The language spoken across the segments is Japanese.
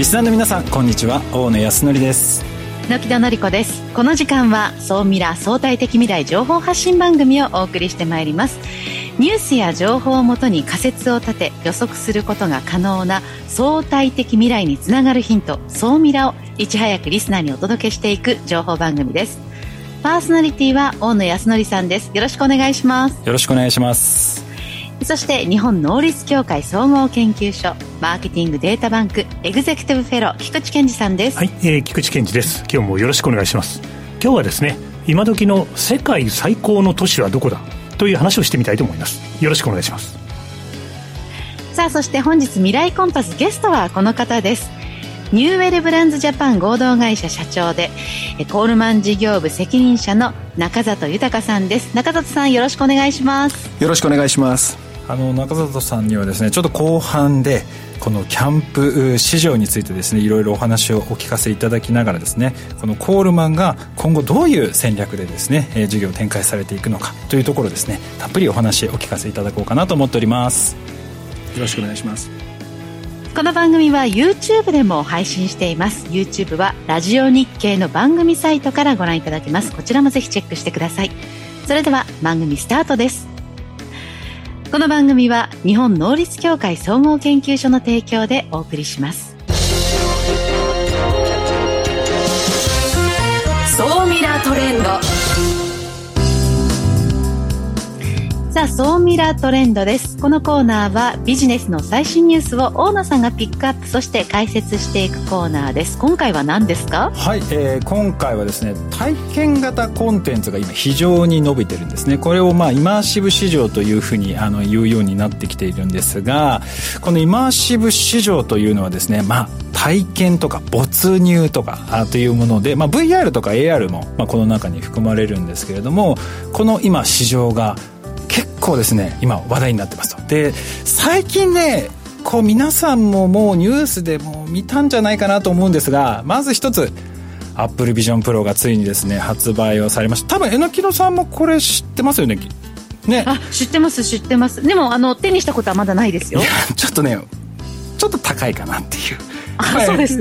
リスナーの皆さんこんにちは。大野康則です。野木戸典子です。この時間は総ミラ相対的未来情報発信番組をお送りしてまいります。ニュースや情報をもとに仮説を立て予測することが可能な相対的未来につながるヒント総ミラをいち早くリスナーにお届けしていく情報番組です。パーソナリティは大野康則さんです。よろしくお願いします。よろしくお願いしますそして日本能率協会総合研究所マーケティングデータバンクエグゼクティブフェロー菊池健二さんです。はい、えー、菊池健二です。今日もよろしくお願いします。今日はですね今時の世界最高の都市はどこだ？という話をしてみたいと思います。よろしくお願いします。さあそして本日未来コンパスゲストはこの方です。ニューウェルブランズジャパン合同会社社長でコールマン事業部責任者の中里豊さんです。中里さんよろしくお願いします。よろしくお願いしますあの中里さんにはですねちょっと後半でこのキャンプ市場についてですねいろいろお話をお聞かせいただきながらですねこのコールマンが今後どういう戦略でですね、え事業を展開されていくのかというところですねたっぷりお話お聞かせいただこうかなと思っております。よろしくお願いします。この番組は YouTube でも配信しています。YouTube はラジオ日経の番組サイトからご覧いただけます。こちらもぜひチェックしてください。それでは番組スタートですこの番組は日本能率協会総合研究所の提供でお送りします。総ミラートレンド。さあ、総ミラートレンドです。このコーナーはビジネスの最新ニュースを大野さんがピックアップ、そして解説していくコーナーです。今回は何ですか？はい、えー、今回はですね、体験型コンテンツが今非常に伸びてるんですね。これをまあ、イマーシブ市場というふうにあの言うようになってきているんですが、このイマーシブ市場というのはですね、まあ、体験とか没入とかあというもので、まあ、VR とか AR も、まあ、この中に含まれるんですけれどもこの今市場が構ですね今話題になってますと。で最近ねこう皆さんももうニュースでも見たんじゃないかなと思うんですがまず一つアップルビジョンプロがついにですね発売をされました。多分えのきのさんもこれ知ってますよね？ね。あ知ってます知ってます。でもあの手にしたことはまだないですよ。ちょっとねちょっと高いかなっていう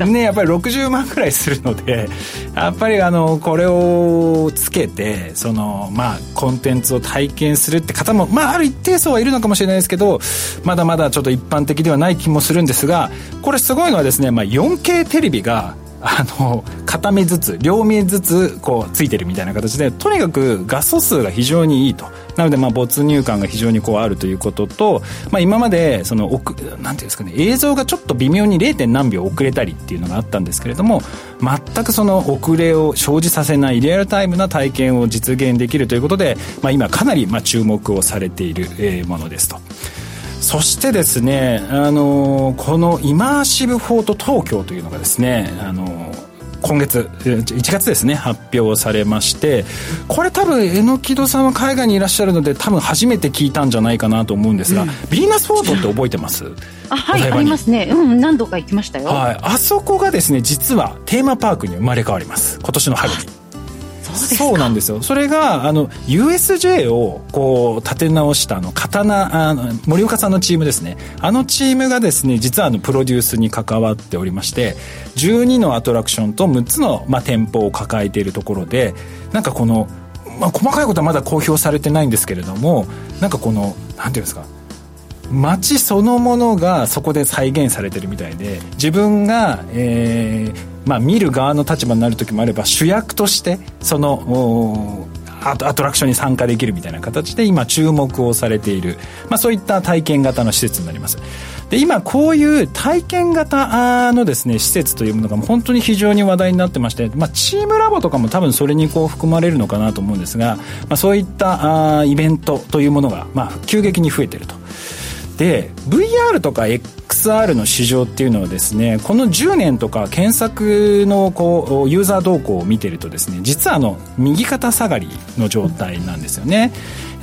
ねやっぱり60万くらいするので やっぱりあのこれをつけてそのまあコンテンツを体験するって方もまあある一定層はいるのかもしれないですけどまだまだちょっと一般的ではない気もするんですがこれすごいのはですね、まあ、4K テレビがあの片目ずつ両目ずつこうついてるみたいな形でとにかく画素数が非常にいいとなのでまあ没入感が非常にこうあるということと、まあ、今までその奥なんていうんですかね映像がちょっと微妙に 0. 点何秒遅れたりっていうのがあったんですけれども全くその遅れを生じさせないリアルタイムな体験を実現できるということで、まあ、今かなりまあ注目をされているものですと。そしてですね、あのこのイマーシブフォート東京というのがですね、あの今月1月ですね発表されましてこれ多分榎木戸さんは海外にいらっしゃるので多分初めて聞いたんじゃないかなと思うんですが、うん、ヴィーナスフォートって覚えてます？あはいありますね。うん何度か行きましたよ、はい、あそこがですね実はテーマパークに生まれ変わります。今年の春に そうなんですよ。それがあの USJ をこう立て直したあの刀あの森岡さんのチームですね。あのチームがですね実はあのプロデュースに関わっておりまして12のアトラクションと6つの、まあ、店舗を抱えているところでなんかこの、まあ、細かいことはまだ公表されてないんですけれどもなんかこのなんていうんですか街そのものがそこで再現されてるみたいで自分が、えーまあ、見る側の立場になる時もあれば主役としてそのアトラクションに参加できるみたいな形で今注目をされている、まあ、そういった体験型の施設になります。で今こういう体験型のですね施設というものが本当に非常に話題になってまして、まあ、チームラボとかも多分それにこう含まれるのかなと思うんですが、まあ、そういったあイベントというものが、まあ、急激に増えてると。で VR とか XR の市場っていうのはですねこの10年とか検索のこうユーザー動向を見てるとですね実はあの右肩下がりの状態なんですよね。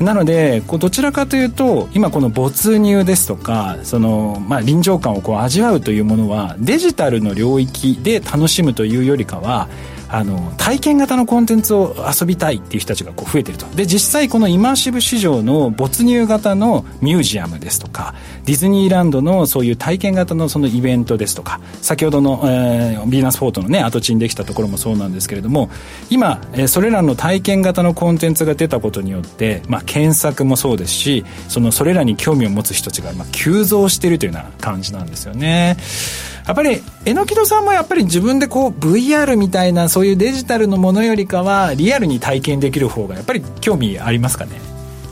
なのでこうどちらかというと今この没入ですとかその、まあ、臨場感をこう味わうというものはデジタルの領域で楽しむというよりかはあの体験型のコンテンツを遊びたいっていう人たちがこう増えてるとで実際このイマーシブ市場の没入型のミュージアムですとかディズニーランドのそういう体験型のそのイベントですとか先ほどの、えー、ビーナスフォートのね跡地にできたところもそうなんですけれども今、えー、それらの体験型のコンテンツが出たことによって、まあ、検索もそうですしそのそれらに興味を持つ人たちが、まあ、急増しているというような感じなんですよね。やっぱり榎戸さんもやっぱり自分でこう VR みたいなそういうデジタルのものよりかはリアルに体験できる方がやっぱり興味ありますかね？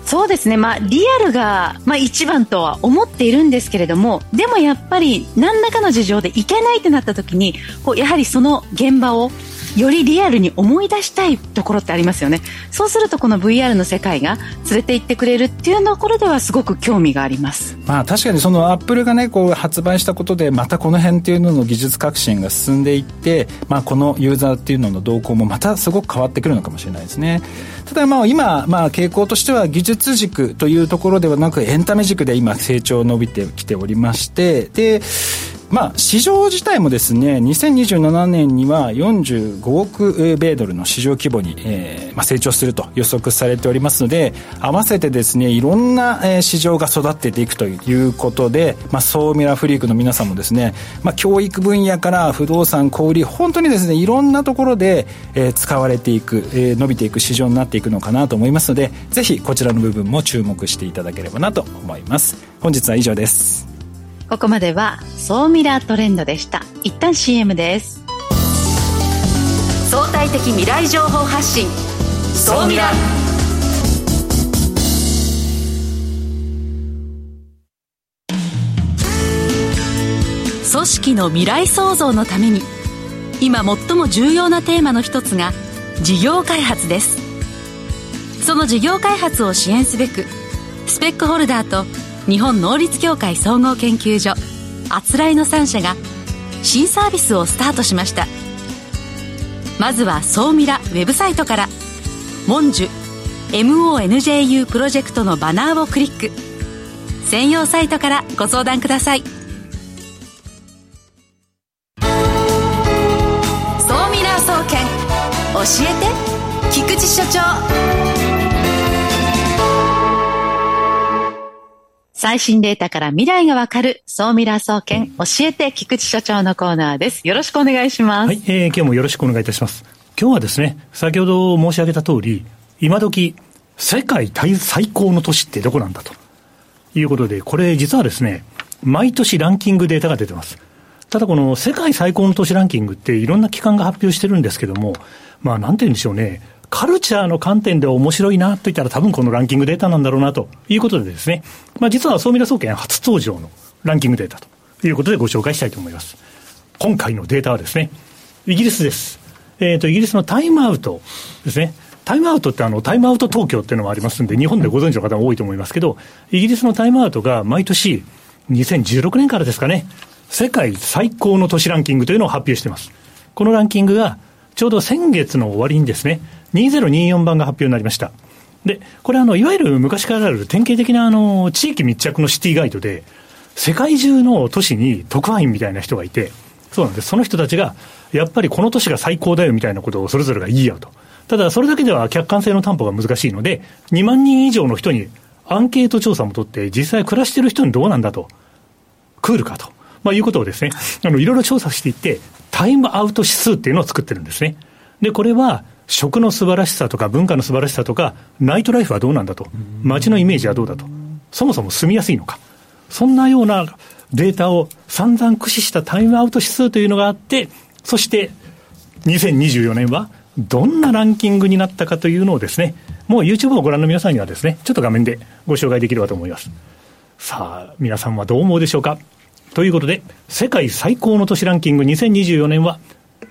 そうですね、まあ、リアルが、まあ、一番とは思っているんですけれどもでもやっぱり何らかの事情で行けないってなった時にこうやはりその現場をよりリアルに思い出したいところってありますよね。そうするとこの VR の世界が連れて行ってくれるっていうところではすごく興味があります。まあ確かにそのアップルがねこう発売したことでまたこの辺っていうのの技術革新が進んでいって、まあ、このユーザーっていうのの動向もまたすごく変わってくるのかもしれないですね。ただまあ今、まあ、傾向としては技術軸というところではなくエンタメ軸で今成長伸びてきておりましてでまあ、市場自体もですね2027年には45億米ドルの市場規模に、えーまあ、成長すると予測されておりますので合わせてですねいろんな、え、市場が育っていくということで、まあ、ソーミラフリークの皆さんもですね、まあ、教育分野から不動産小売本当にですねいろんなところで、え、使われていく、え、伸びていく市場になっていくのかなと思いますのでぜひこちらの部分も注目していただければなと思います。本日は以上です。ここまでは総ミラートレンドでした。一旦 CM です。相対的未来情報発信。総ミラ組織の未来創造のために今最も重要なテーマの一つが事業開発です。その事業開発を支援すべくスペックホルダーと日本能率協会総合研究所あつらいの3社が新サービスをスタートしました。まずは総ミラウェブサイトから「モンジュ MONJU プロジェクト」のバナーをクリック。専用サイトからご相談ください。最新データから未来がわかる、総ミラー総研、教えて菊池所長のコーナーです。よろしくお願いします。はい、えー、今日もよろしくお願いいたします。今日はですね、先ほど申し上げた通り、今時、世界最高の都市ってどこなんだということで、これ実はですね、毎年ランキングデータが出てます。ただこの世界最高の都市ランキングっていろんな機関が発表してるんですけども、まあなんて言うんでしょうね、カルチャーの観点で面白いなといったら多分このランキングデータなんだろうなということでですね、まあ実は総ミラ総研初登場のランキングデータということでご紹介したいと思います。今回のデータはですね、イギリスです。えっ、ー、と、イギリスのタイムアウトですね。タイムアウトってあの、タイムアウト東京っていうのもありますんで、日本でご存知の方も多いと思いますけど、イギリスのタイムアウトが毎年、2016年からですかね、世界最高の都市ランキングというのを発表しています。このランキングが、ちょうど先月の終わりにですね、2024番が発表になりました。で、これあの、いわゆる昔からある典型的なあの、地域密着のシティガイドで、世界中の都市に特派員みたいな人がいて、そうなんです。その人たちが、やっぱりこの都市が最高だよみたいなことをそれぞれが言い合うと。ただ、それだけでは客観性の担保が難しいので、2万人以上の人にアンケート調査も取って、実際暮らしてる人にどうなんだと。クールかと。まあ、いうことをですね、あの、いろいろ調査していって、タイムアウト指数っていうのを作ってるんですね。で、これは、食の素晴らしさとか文化の素晴らしさとか、ナイトライフはどうなんだと、街のイメージはどうだと、そもそも住みやすいのか、そんなようなデータを散々駆使したタイムアウト指数というのがあって、そして2024年はどんなランキングになったかというのをですね、もう YouTube をご覧の皆さんにはですね、ちょっと画面でご紹介できればと思います。さあ、皆さんはどう思うでしょうか。ということで、世界最高の都市ランキング2024年は、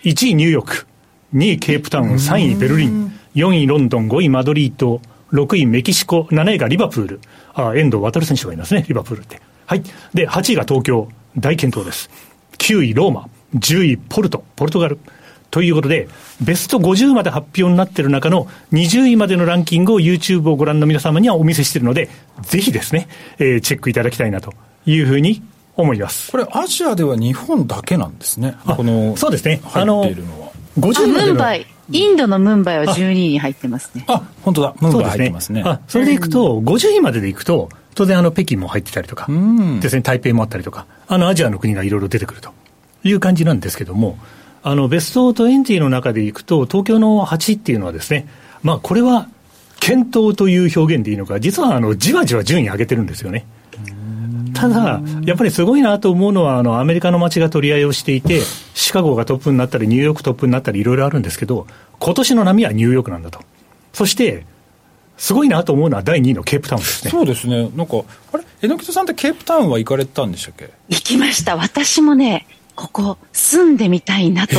1位ニューヨーク、2位ケープタウン、3位ベルリン、4位ロンドン、5位マドリード、6位メキシコ、7位がリバプール。あ、遠藤航選手がいますね、リバプールって。はい。で、8位が東京、大健闘です。9位ローマ、10位ポルト、ポルトガル。ということで、ベスト50まで発表になっている中の20位までのランキングを YouTube をご覧の皆様にはお見せしているので、ぜひですね、えー、チェックいただきたいなというふうに思います。これ、アジアでは日本だけなんですね。この、そうですね。あの、50位までのムンバイ。インドのムンバイは12位に入ってますね。あ、本当だ。ムンバイ入ってますね。あそれでいくと、50位まででいくと、当然あの北京も入ってたりとか、んですね、台北もあったりとか、あのアジアの国がいろいろ出てくるという感じなんですけども、あのベスト20の中でいくと、東京の8っていうのはですね、まあこれは検討という表現でいいのか、実はあのじわじわ順位上げてるんですよね。ただ、やっぱりすごいなと思うのは、あのアメリカの街が取り合いをしていて、シカゴがトップになったり、ニューヨークトップになったり、いろいろあるんですけど、今年の波はニューヨークなんだと。そして、すごいなと思うのは第2位のケープタウンですね。そうですね。なんか、あれ？榎木戸さんってケープタウンは行かれたんでしたっけ？行きました。私もね、ここ住んでみたいなと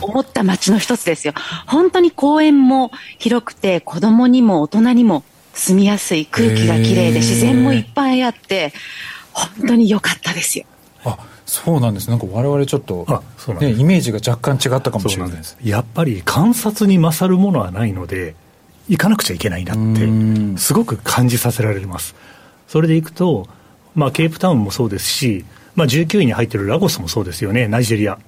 思った街の一つですよ。本当に公園も広くて、子供にも大人にも住みやすい、空気がきれいへーで自然もいっぱいあって、本当に良かったですよ。あ、そうなんです。なんか我々ちょっとあ、そうなんですね、イメージが若干違ったかもしれないです。やっぱり観察に勝るものはないので、行かなくちゃいけないなってうん、すごく感じさせられます。それでいくと、まあ、ケープタウンもそうですし、まあ、19位に入ってるラゴスもそうですよね、ナイジェリア。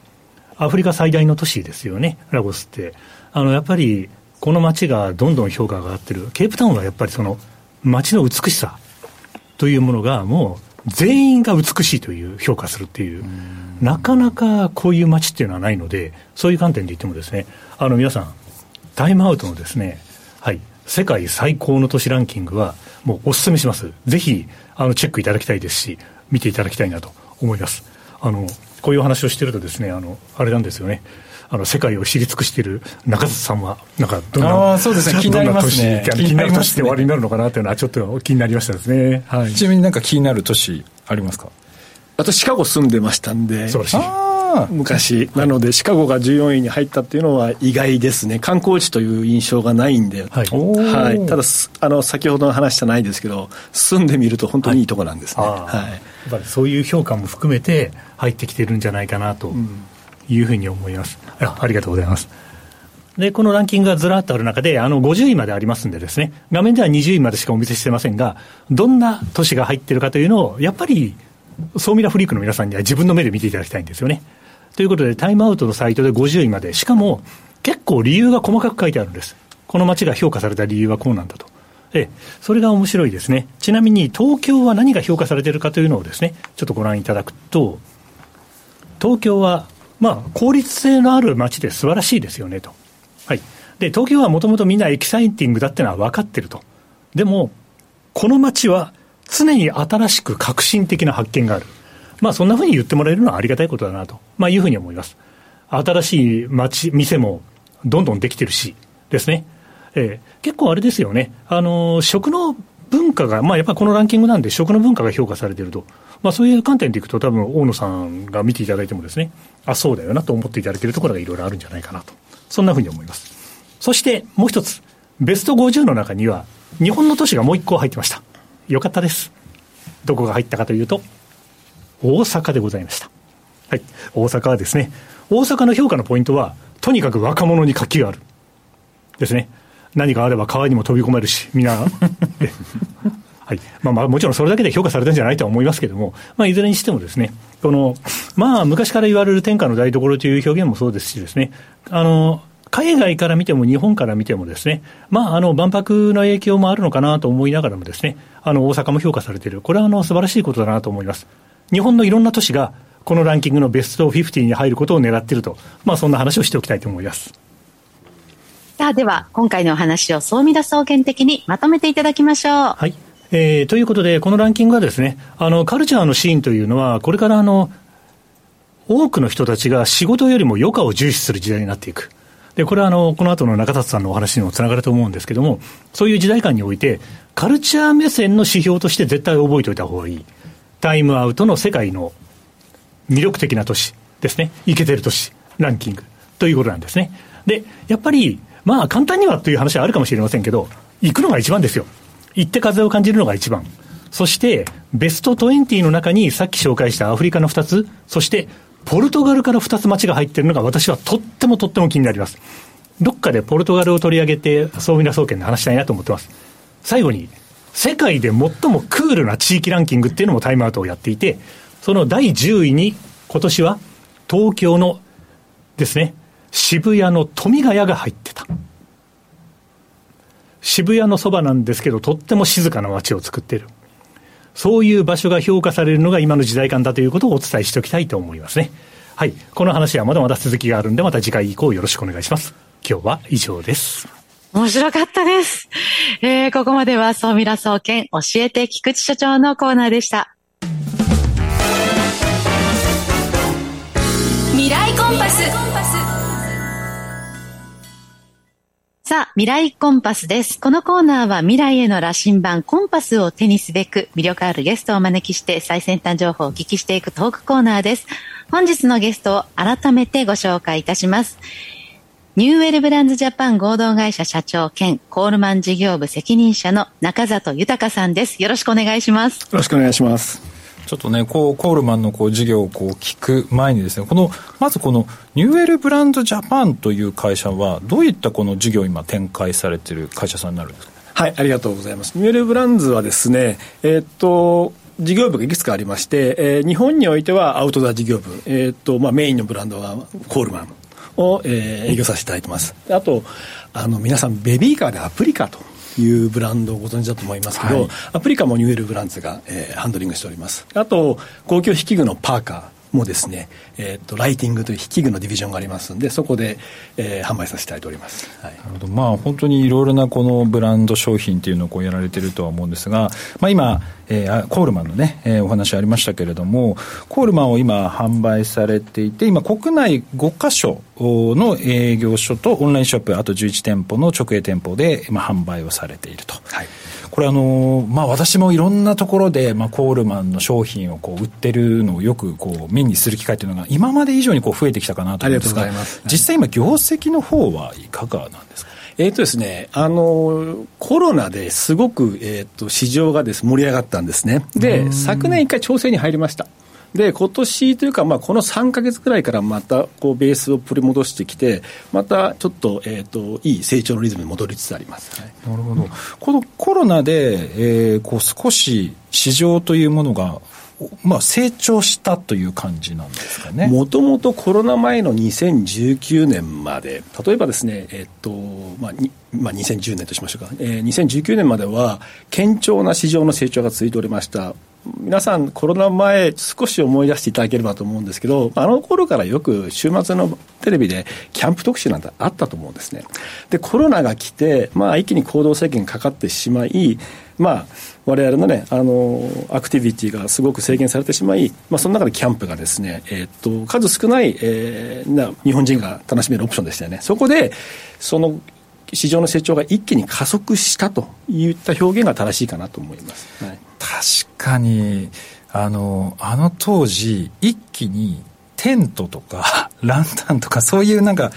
アフリカ最大の都市ですよね、ラゴスって。あの、やっぱり、この街がどんどん評価が上がってる。ケープタウンはやっぱりその、街の美しさというものがもう全員が美しいという評価するっていう、なかなかこういう街っていうのはないので、そういう観点で言ってもですね、あの皆さん、タイムアウトのですね、はい、世界最高の都市ランキングは、もうお勧めします。ぜひ、あの、チェックいただきたいですし、見ていただきたいなと思います。あの、こういうお話をしてるとですね、あの、あれなんですよね。あの、世界を知り尽くしている中里さんは、なんか、どんな、あーそうですね。気になりますね。どんな都市気になる都市で終わりになるのかなというのは、ちょっと気になりましたですね。はい。ちなみになんか気になる都市ありますか？私シカゴ住んでましたんでい。昔。なのでシカゴが14位に入ったっていうのは意外ですね。観光地という印象がないんで、はい。はい、ただすあの先ほどの話じゃないですけど住んでみると本当にいいとこなんですね、あはいぱりそういう評価も含めて入ってきてるんじゃないかなというふうに思います。あありがとうございます。で、このランキングがずらっとある中で、あの、50位までありますんでですね、画面では20位までしかお見せしてませんが、どんな都市が入ってるかというのを、やっぱり、ソーミラフリークの皆さんには自分の目で見ていただきたいんですよね。ということで、タイムアウトのサイトで50位まで、しかも、結構理由が細かく書いてあるんです。この街が評価された理由はこうなんだと。ええ、それが面白いですね。ちなみに東京は何が評価されているかというのをですね、ちょっとご覧いただくと、東京は、まあ、効率性のある街で素晴らしいですよねと。はい。で、東京はもともとみんなエキサイティングだってのは分かってると。でも、この街は常に新しく革新的な発見がある。まあ、そんなふうに言ってもらえるのはありがたいことだなと、まあ、いうふうに思います。新しい街、店もどんどんできてるし、ですね。えー結構あれですよね。あの食の文化が、まあ、やっぱりこのランキングなんで食の文化が評価されてると。まあ、そういう観点でいくと多分大野さんが見ていただいてもですね、あ、そうだよなと思っていただけるところがいろいろあるんじゃないかなと。そんなふうに思います。そしてもう一つ、ベスト50の中には、日本の都市がもう一個入ってました。よかったです。どこが入ったかというと、大阪でございました。はい。大阪はですね、大阪の評価のポイントは、とにかく若者に活気がある。ですね。何かあれば川にも飛び込めるし、みんな、えはい。まあまあ、もちろんそれだけで評価されたんじゃないとは思いますけども、まあ、いずれにしてもですね、この、まあ、昔から言われる天下の台所という表現もそうですしですね、あの、海外から見ても日本から見てもですね、まあ、あの、万博の影響もあるのかなと思いながらもですね、あの、大阪も評価されている。これはあの、素晴らしいことだなと思います。日本のいろんな都市が、このランキングのベスト50に入ることを狙っていると、まあ、そんな話をしておきたいと思います。さあ、では、今回のお話を総見出総研的にまとめていただきましょう。はい。えーということで、このランキングはですね、あの、カルチャーのシーンというのは、これからあの、多くの人たちが仕事よりも余暇を重視する時代になっていく。で、これはあの、この後の中里さんのお話にもつながると思うんですけども、そういう時代感において、カルチャー目線の指標として絶対覚えておいた方がいい。タイムアウトの世界の魅力的な都市ですね。イケてる都市、ランキングということなんですね。で、やっぱり、まあ簡単にはという話はあるかもしれませんけど、行くのが一番ですよ。行って風を感じるのが一番。そして、ベスト20の中にさっき紹介したアフリカの2つ、そして、ポルトガルから2つ街が入ってるのが私はとってもとっても気になります。どっかでポルトガルを取り上げて、総ミラ総研で話したいなと思ってます。最後に、世界で最もクールな地域ランキングっていうのもタイムアウトをやっていて、その第10位に今年は東京のですね、渋谷の富ヶ谷が入ってた。渋谷のそばなんですけど、とっても静かな街を作っている。そういう場所が評価されるのが今の時代感だということをお伝えしておきたいと思いますね。はい。この話はまだまだ続きがあるんで、また次回以降よろしくお願いします。今日は以上です。面白かったです。えー、ここまでは、総ミラ総研教えて菊池所長のコーナーでした。未来コンパス。さあ、未来コンパスです。このコーナーは未来への羅針盤コンパスを手にすべく魅力あるゲストをお招きして最先端情報をお聞きしていくトークコーナーです。本日のゲストを改めてご紹介いたします。ニューウェルブランズジャパン合同会社社長兼コールマン事業部責任者の中里豊さんです。よろしくお願いします。よろしくお願いします。ちょっとね、こう、コールマンのこう事業をこう聞く前にですね、この、まずこのニューウェルブランズジャパンという会社は、どういったこの事業を今展開されている会社さんになるんですか？はい、ありがとうございます。ニューウェルブランズはですね、えー、っと、事業部がいくつかありまして、えー、日本においてはアウトドア事業部、えー、っと、まあメインのブランドはコールマン。を、えー、営業させていただいてます。あと、あの、皆さん、ベビーカーでアプリカというブランドをご存知だと思いますけど、はい、アプリカもニューエルブランズが、えー、ハンドリングしております。あと、公共引き具のパーカー。もですね、えーと、ライティングという引き具のディビジョンがありますんで、そこで、えー、販売させていただいております、はい、なるほど、まあ、本当にいろいろなこのブランド商品っていうのをこうやられてるとは思うんですが、まあ、今、えー、コールマンのね、えー、お話ありましたけれども、コールマンを今販売されていて、今国内5カ所の営業所とオンラインショップ、あと11店舗の直営店舗で今販売をされていると。はいこれあの、まあ私もいろんなところで、まあコールマンの商品をこう売ってるのをよくこう目にする機会というのが今まで以上にこう増えてきたかなと思うんですが、実際今業績の方はいかがなんですか？えーとですね、あのコロナですごく、えーと、市場がです、盛り上がったんですね、で昨年、一回調整に入りました。で今年というか、まあ、この3か月くらいからまたこうベースを取り戻してきて、またちょっと,、えーと、いい成長のリズムに戻りつつあります、はい、なるほど、このコロナで、えー、こう少し市場というものがまあ、成長したという感じなんですかね。もともとコロナ前の2019年まで、例えばですね、えっとまあまあ、2010年としましょうか、えー、2019年までは、堅調な市場の成長が続いておりました。皆さん、コロナ前、少し思い出していただければと思うんですけど、あの頃からよく週末のテレビでキャンプ特集なんてあったと思うんですね。で、コロナが来て、まあ、一気に行動制限かかってしまい、まあ、我々のね、あの、アクティビティがすごく制限されてしまい、まあ、その中でキャンプがですね、えー、っと、数少ない、えー、な日本人が楽しめるオプションでしたよね。そこで、その、市場の成長が一気に加速したといった表現が正しいかなと思います。はい確かに、あの、あの当時、一気にテントとか、ランタンとか、そういうなんか、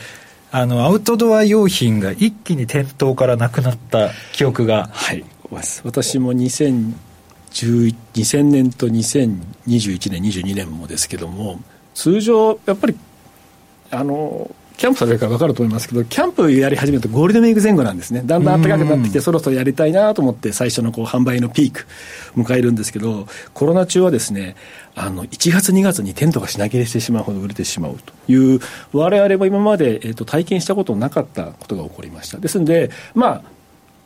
あの、アウトドア用品が一気に店頭からなくなった記憶が。はい。私も2010 2000年と2021年、22年もですけども、通常、やっぱり、あの、キャンプされるから分かると思いますけど、キャンプやり始めるとゴールデンウィーク前後なんですね。だんだん暖かくなってきて、そろそろやりたいなと思って、最初のこう販売のピーク迎えるんですけど、コロナ中はですね、あの、1月2月にテントが品切れしてしまうほど売れてしまうという、我々も今まで、えー、と体験したことなかったことが起こりました。ですので、まあ、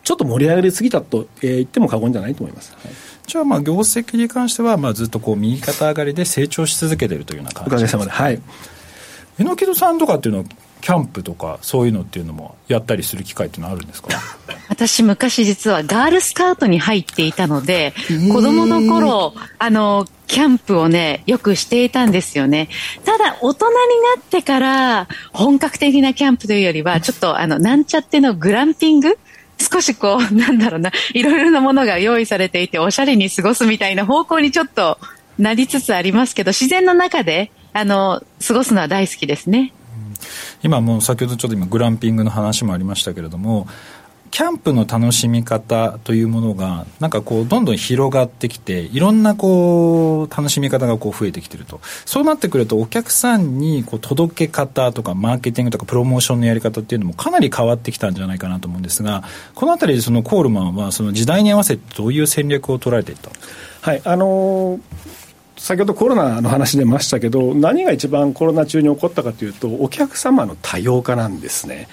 ちょっと盛り上がりすぎたと、えー、言っても過言じゃないと思います。はいじゃあ、まあ、業績に関しては、まあ、ずっとこう、右肩上がりで成長し続けているというような感じです、ね、おかげさまで。はい。榎戸さんとかっていうのは、キャンプとかそういうのっていうのもやったりする機会っていうのはあるんですか？私昔実はガールスカウトに入っていたので、子供の頃、あの、キャンプをね、よくしていたんですよね。ただ、大人になってから、本格的なキャンプというよりは、ちょっと、あの、なんちゃってのグランピング？少しこう、なんだろうな、いろいろなものが用意されていて、おしゃれに過ごすみたいな方向にちょっとなりつつありますけど、自然の中で、あの、過ごすのは大好きですね。今もう先ほどちょっと今グランピングの話もありましたけれどもキャンプの楽しみ方というものがなんかこうどんどん広がってきていろんなこう楽しみ方がこう増えてきてると。そうなってくるとお客さんにこう届け方とかマーケティングとかプロモーションのやり方っていうのもかなり変わってきたんじゃないかなと思うんですがこの辺りでそのコールマンはその時代に合わせてどういう戦略を取られていったはいあのー先ほどコロナの話出ましたけど、何が一番コロナ中に起こったかというと、お客様の多様化なんですね。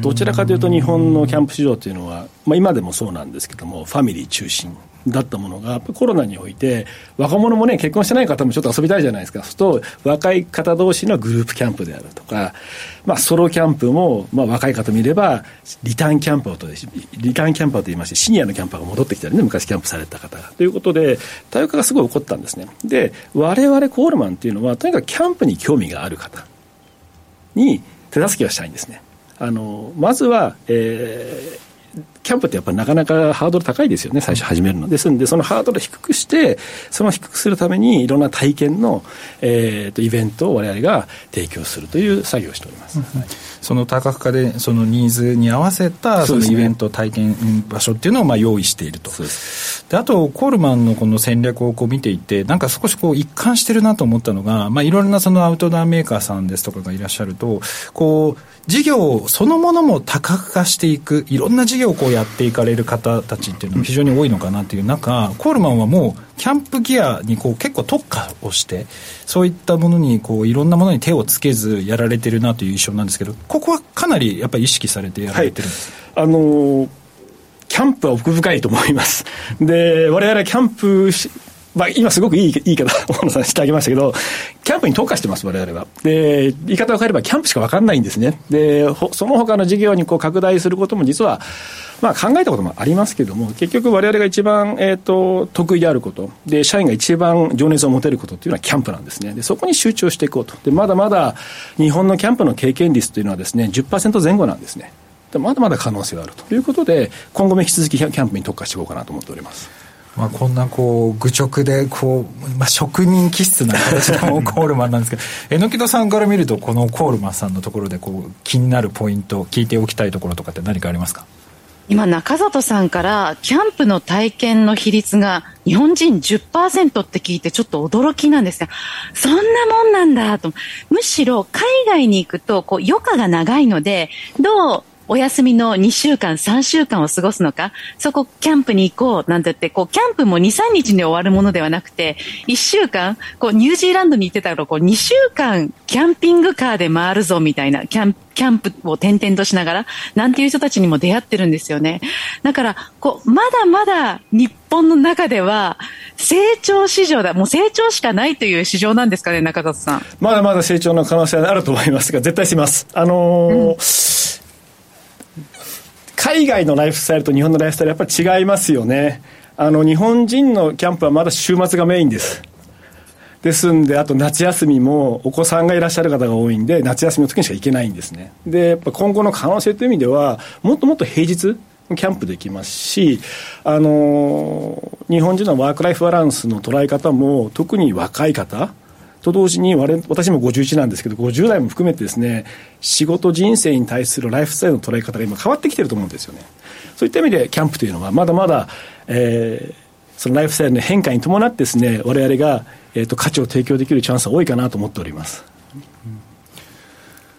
どちらかというと、日本のキャンプ市場というのは、まあ、今でもそうなんですけども、ファミリー中心だったものが、コロナにおいて、若者もね、結婚してない方もちょっと遊びたいじゃないですか。そうすると、若い方同士のグループキャンプであるとか、まあ、ソロキャンプも、まあ、若い方見れば、リターンキャンパーと、リターンキャンパーと言いまして、シニアのキャンパーが戻ってきたりね、昔キャンプされた方が。ということで、多様化がすごい起こったんですね。で、我々コールマンっていうのは、とにかくキャンプに興味がある方に手助けをしたいんですね。あの、まずは、えー、キャンプってやっぱりなかなかハードル高いですよね、最初始めるの。ですんで、そのハードルを低くして、その低くするために、いろんな体験の、えーと、イベントを我々が提供するという作業をしております。はい、その多角化で、そのニーズに合わせたそのイベント、体験場所っていうのをまあ用意していると。であと、コールマンのこの戦略をこう見ていて、なんか少しこう一貫してるなと思ったのが、まあ、いろんなそのアウトドアメーカーさんですとかがいらっしゃると、こう、事業そのものも多角化していく、いろんな事業をこうやっていかれる方たちっていうのも非常に多いのかなっていう中、コールマンはもう、キャンプギアにこう結構特化をして、そういったものにこういろんなものに手をつけずやられてるなという印象なんですけど、ここはかなりやっぱり意識されてやられてるんです、はい、あのーキャンプは奥深いと思います。で、我々キャンプまあ、今すごくいい言い方、大野さんしてあげましたけど、キャンプに特化してます、我々は。で、言い方を変えればキャンプしか分かんないんですね。で、その他の事業にこう拡大することも実は、まあ考えたこともありますけれども、結局我々が一番、えっ、ー、と、得意であること、で、社員が一番情熱を持てることっていうのはキャンプなんですね。で、そこに集中していこうと。で、まだまだ日本のキャンプの経験率というのはですね、10%前後なんですね。でまだまだ可能性があるということで、今後も引き続きキャンプに特化していこうかなと思っております。まあ、こんなこう愚直でこう、まあ、職人気質な形のコールマンなんですけど 榎木戸さんから見るとこのコールマンさんのところでこう気になるポイント聞いておきたいところとかって何かありますか？今中里さんからキャンプの体験の比率が日本人10%って聞いてちょっと驚きなんですがそんなもんなんだと。むしろ海外に行くとこう余暇が長いのでどうお休みの2週間、3週間を過ごすのか、そこキャンプに行こうなんて言って、こう、キャンプも2、3日で終わるものではなくて、1週間、こう、ニュージーランドに行ってたら、こう、2週間、キャンピングカーで回るぞみたいな、キャンキャンプを転々としながら、なんていう人たちにも出会ってるんですよね。だから、こう、まだまだ日本の中では、成長市場だ、もう成長しかないという市場なんですかね、中里さん。まだまだ成長の可能性はあると思いますが、絶対します。あのーうん海外のライフスタイルと日本のライフスタイルやっぱり違いますよね。あの、日本人のキャンプはまだ週末がメインです。ですんで、あと夏休みもお子さんがいらっしゃる方が多いんで、夏休みの時にしか行けないんですね。で、やっぱ今後の可能性という意味では、もっともっと平日、キャンプできますし、あの日本人のワークライフバランスの捉え方も、特に若い方、と同時に我私も51なんですけど50代も含めてですね仕事人生に対するライフスタイルの捉え方が今変わってきてると思うんですよね。そういった意味でキャンプというのはまだまだ、えー、そのライフスタイルの変化に伴ってですね我々が、えーと、価値を提供できるチャンスは多いかなと思っております、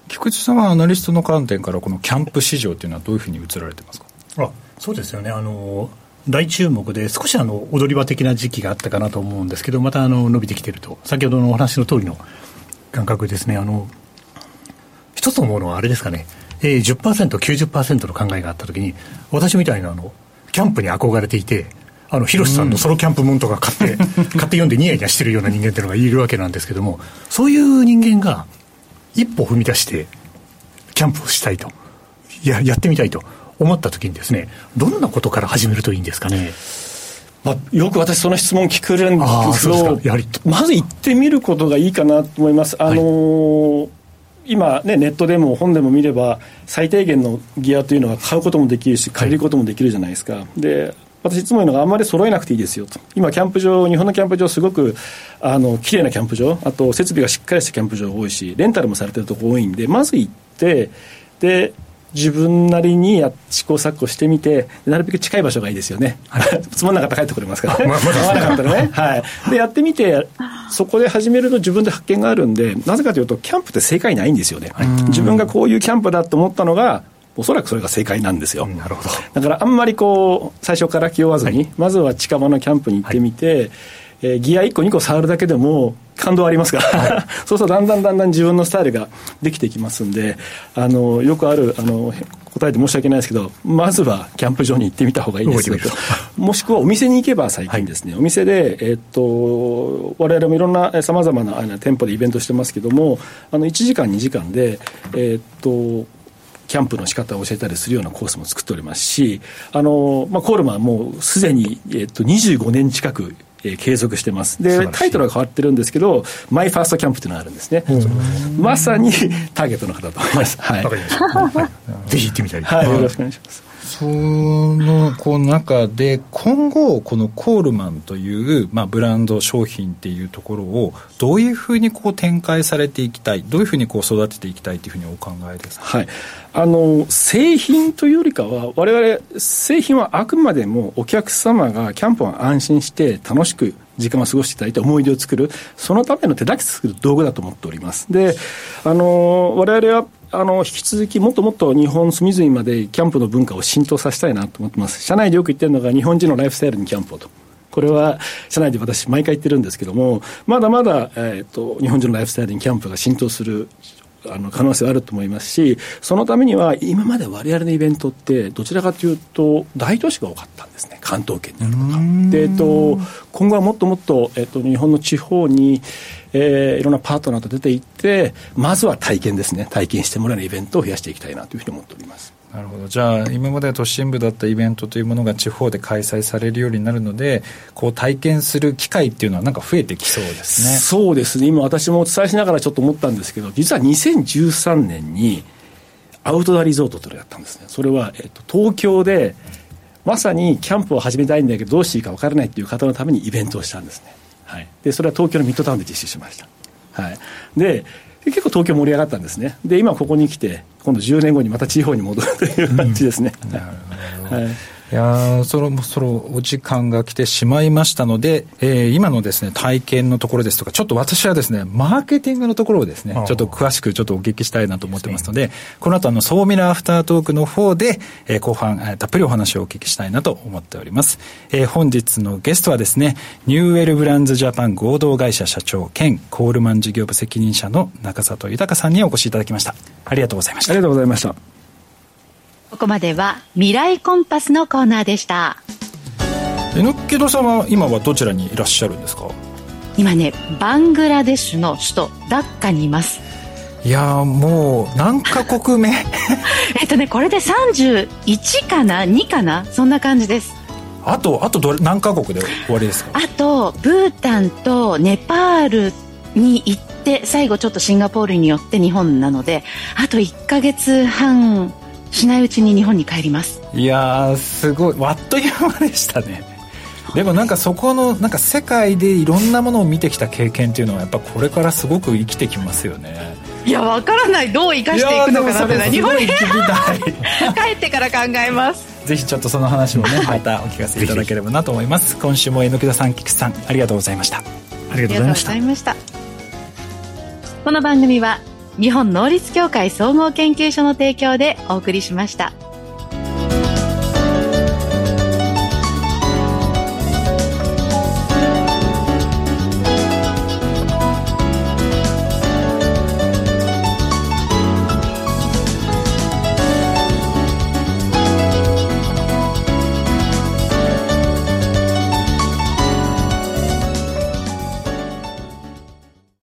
菊池さんはアナリストの観点からこのキャンプ市場というのはどういうふうに映られてますか？あそうですよね。あの大注目で、少しあの踊り場的な時期があったかなと思うんですけど、またあの伸びてきていると、先ほどのお話の通りの感覚ですね、あの一つ思うのはあれですかね、えー、10%、90%の考えがあったときに、私みたいなあのキャンプに憧れていて、あの広瀬さんのソロキャンプもんとか買って、うん、買って読んでニヤニヤしてるような人間っていうのがいるわけなんですけども、そういう人間が一歩踏み出して、キャンプをしたいと、ややってみたいと。思ったときにですね、どんなことから始めるといいんですかね？まあ、よく私、その質問聞くるんですけど、まず行ってみることがいいかなと思います。あのーはい、今、ね、ネットでも本でも見れば、最低限のギアというのは買うこともできるし、借りることもできるじゃないですか。はい、で私いつも言うのがあんまり揃えなくていいですよと。今、キャンプ場、日本のキャンプ場、すごく、あの、綺麗なキャンプ場、あと設備がしっかりしたキャンプ場多いし、レンタルもされてるとこ多いんで、まず行って、で、自分なりにや試行錯誤してみて、なるべく近い場所がいいですよね。つまんなかったら帰ってこれますからね。まあ、まなかったらね。はい。で、やってみて、そこで始めると自分で発見があるんで、なぜかというと、キャンプって正解ないんですよね。自分がこういうキャンプだと思ったのが、おそらくそれが正解なんですよ。なるほど。だからあんまりこう、最初から気負わずに、はい、まずは近場のキャンプに行ってみて、はいえー、ギア1個2個触るだけでも感動ありますから、はい、そうするとだんだんだんだん自分のスタイルができていきますんであのよくあるあの答えて申し訳ないですけどまずはキャンプ場に行ってみた方がいいです。よともしくはお店に行けば最近ですね、はい、お店で、えー、っと我々もいろんなさまざまな店舗でイベントしてますけどもあの1時間2時間でえー、っとキャンプの仕方を教えたりするようなコースも作っておりますし、あの、まあ、コールマンはもうすでに、えっと、25年近くえー、継続してます。で、タイトルは変わってるんですけど、マイファーストキャンプっていうのがあるんですね。まさにターゲットの方と思います。はい。わ、かりました。ぜひ行ってみたいはい、よろしくお願いします。そのこの中で今後このコールマンという、まあ、ブランド商品っていうところをどういうふうにこう展開されていきたいどういうふうにこう育てていきたいというふうにお考えですか、はい、あの製品というよりかは我々製品はあくまでもお客様がキャンプを安心して楽しく時間を過ごしていただいて思い出を作るそのための手だけ作る道具だと思っております。であの我々はあの、引き続きもっともっと日本隅々までキャンプの文化を浸透させたいなと思ってます。社内でよく言ってるのが日本人のライフスタイルにキャンプをと。これは社内で私毎回言ってるんですけども、まだまだ、えっ、ー、と、日本人のライフスタイルにキャンプが浸透するあの可能性はあると思いますし、そのためには、今まで我々のイベントって、どちらかというと、大都市が多かったんですね、関東圏にあるとか。で、えっと、今後はもっともっと、えっと、日本の地方に、えー、いろんなパートナーと出ていって、まずは体験ですね、体験してもらえるイベントを増やしていきたいなというふうに思っております。なるほど。じゃあ今までは都心部だったイベントというものが地方で開催されるようになるのでこう体験する機会っていうのはなんか増えてきそうですね。そうですね。今私もお伝えしながらちょっと思ったんですけど実は2013年にアウトドアリゾートというのをやったんですね。それは、えっと、東京でまさにキャンプを始めたいんだけどどうしていいか分からないっていう方のためにイベントをしたんですね、はい、でそれは東京のミッドタウンで実施しました、はい、で結構東京盛り上がったんですね。で今ここに来て今度10年後にまた地方に戻るという感じですね、うん、なるほど、はいいやそろそろお時間が来てしまいましたので、えー、今のですね、体験のところですとか、ちょっと私はですね、マーケティングのところをですね、ちょっと詳しくちょっとお聞きしたいなと思ってますので、この後あの、ソーミラーアフタートークの方で、えー、後半、えー、たっぷりお話をお聞きしたいなと思っております。えー、本日のゲストはですね、ニューエルブランズジャパン合同会社社長兼コールマン事業部責任者の中里豊さんにお越しいただきました。ありがとうございました。ありがとうございました。ここまでは未来コンパスのコーナーでした。えのっけどさんは今はどちらにいらっしゃるんですか？今ねバングラデシュの首都ダッカにいます。いやもう何カ国目 えっとねこれで31かな？2かな？そんな感じです。あとあとどれ何カ国で終わりですか？あとブータンとネパールに行って最後ちょっとシンガポールによって日本なのであと1か月半しないうちに日本に帰ります。いやすごい。あっという間でしたね。でもなんかそこのなんか世界でいろんなものを見てきた経験っていうのはやっぱこれからすごく生きてきますよね。いやわからない。どう生かしていくのかなって日本に帰ってから考えます。ぜひちょっとその話もね またお聞かせいただければなと思います。今週も榎田さん菊池さんありがとうございました。ありがとうございました。この番組は日本能率協会総合研究所の提供でお送りしました。